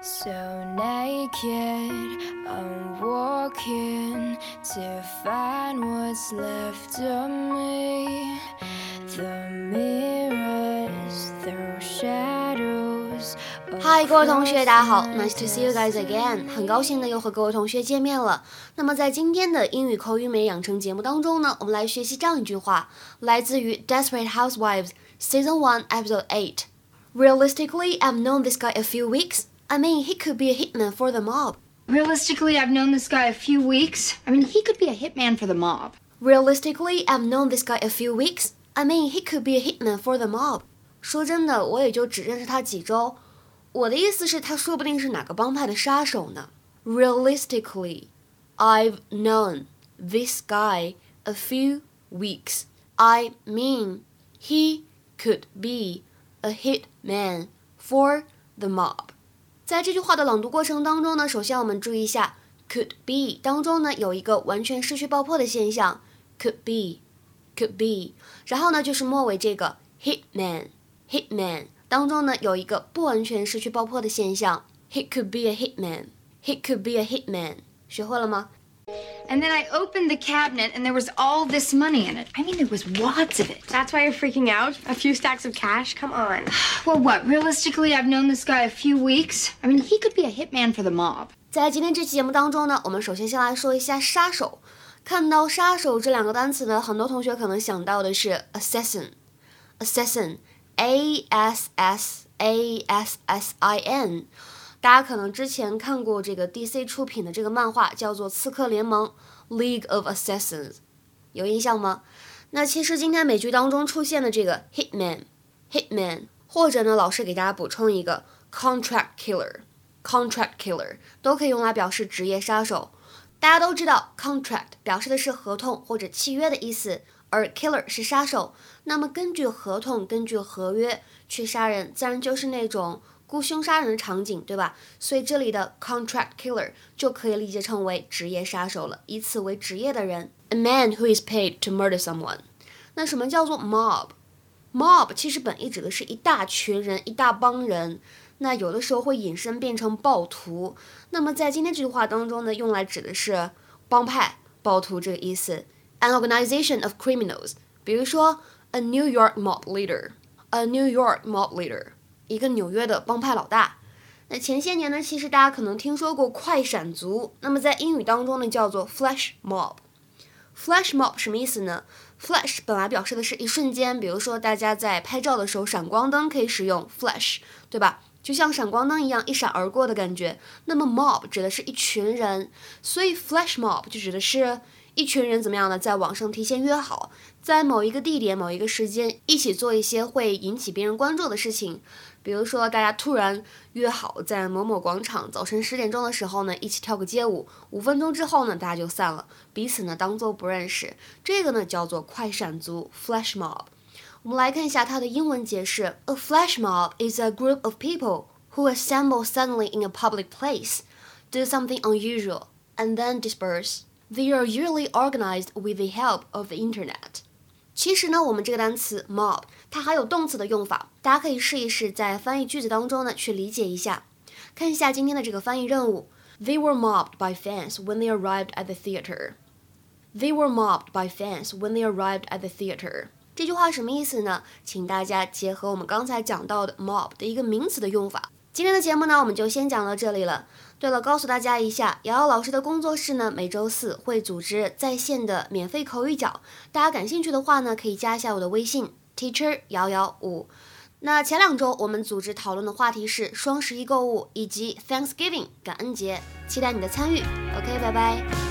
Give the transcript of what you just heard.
So naked, I'm walking to find what's left of me. The mirrors throw shadows. 嗨，各位同学，大家好，Nice to see you guys again，很高兴呢又和各位同学见面了。那么在今天的英语口语美养成节目当中呢，我们来学习这样一句话，来自于《Desperate Housewives》Season One Episode Eight。Realistically, I've known this guy a few weeks. I mean, he could be a hitman for the mob. Realistically, I've known this guy a few weeks. I mean, he could be a hitman for the mob. Realistically, I've known this guy a few weeks. I mean, he could be a hitman for the mob. 说真的，我也就只认识他几周。我的意思是，他说不定是哪个帮派的杀手呢。Realistically, I've known this guy a few weeks. I mean, he could be a hitman for the mob. 在这句话的朗读过程当中呢，首先我们注意一下 could be 当中呢有一个完全失去爆破的现象，could be，could be，然后呢就是末尾这个 hitman，hitman 当中呢有一个不完全失去爆破的现象，he could be a hitman，he could be a hitman，学会了吗 ？And then I opened the cabinet and there was all this money in it. I mean, there was wads of it. That's why you're freaking out? A few stacks of cash? Come on. Well, what? Realistically, I've known this guy a few weeks. I mean, he could be a hitman for the mob. 在今天这期节目当中呢，我们首先先来说一下杀手。看到“杀手”这两个单词呢，很多同学可能想到的是 assassin，assassin，a s s a s s i n。 大家可能之前看过这个 DC 出品的这个漫画，叫做《刺客联盟》（League of Assassins），有印象吗？那其实今天美剧当中出现的这个 Hitman，Hitman，或者呢，老师给大家补充一个 Contract Killer，Contract Killer 都可以用来表示职业杀手。大家都知道，contract 表示的是合同或者契约的意思，而 killer 是杀手。那么根据合同、根据合约去杀人，自然就是那种。雇凶杀人的场景，对吧？所以这里的 contract killer 就可以理解成为职业杀手了，以此为职业的人，a man who is paid to murder someone。那什么叫做 mob？mob 其实本意指的是一大群人、一大帮人，那有的时候会引申变成暴徒。那么在今天这句话当中呢，用来指的是帮派、暴徒这个意思，an organization of criminals。比如说，a New York mob leader，a New York mob leader。一个纽约的帮派老大。那前些年呢，其实大家可能听说过快闪族，那么在英语当中呢叫做 flash mob。flash mob 什么意思呢？flash 本来表示的是一瞬间，比如说大家在拍照的时候，闪光灯可以使用 flash，对吧？就像闪光灯一样一闪而过的感觉。那么 mob 指的是一群人，所以 flash mob 就指的是。一群人怎么样呢？在网上提前约好，在某一个地点、某一个时间，一起做一些会引起别人关注的事情。比如说，大家突然约好在某某广场，早晨十点钟的时候呢，一起跳个街舞。五分钟之后呢，大家就散了，彼此呢当做不认识。这个呢叫做快闪族 （flash mob）。我们来看一下它的英文解释：A flash mob is a group of people who assemble suddenly in a public place, do something unusual, and then disperse. They are usually organized with the help of the internet。其实呢，我们这个单词 mob 它还有动词的用法，大家可以试一试在翻译句子当中呢去理解一下。看一下今天的这个翻译任务：They were mobbed by fans when they arrived at the theater. They were mobbed by fans when they arrived at the theater. 这句话什么意思呢？请大家结合我们刚才讲到的 mob 的一个名词的用法。 今天的节目呢，我们就先讲到这里了。对了，告诉大家一下，瑶瑶老师的工作室呢，每周四会组织在线的免费口语角，大家感兴趣的话呢，可以加一下我的微信 teacher 瑶瑶五。那前两周我们组织讨论的话题是双十一购物以及 Thanksgiving 感恩节，期待你的参与。OK，拜拜。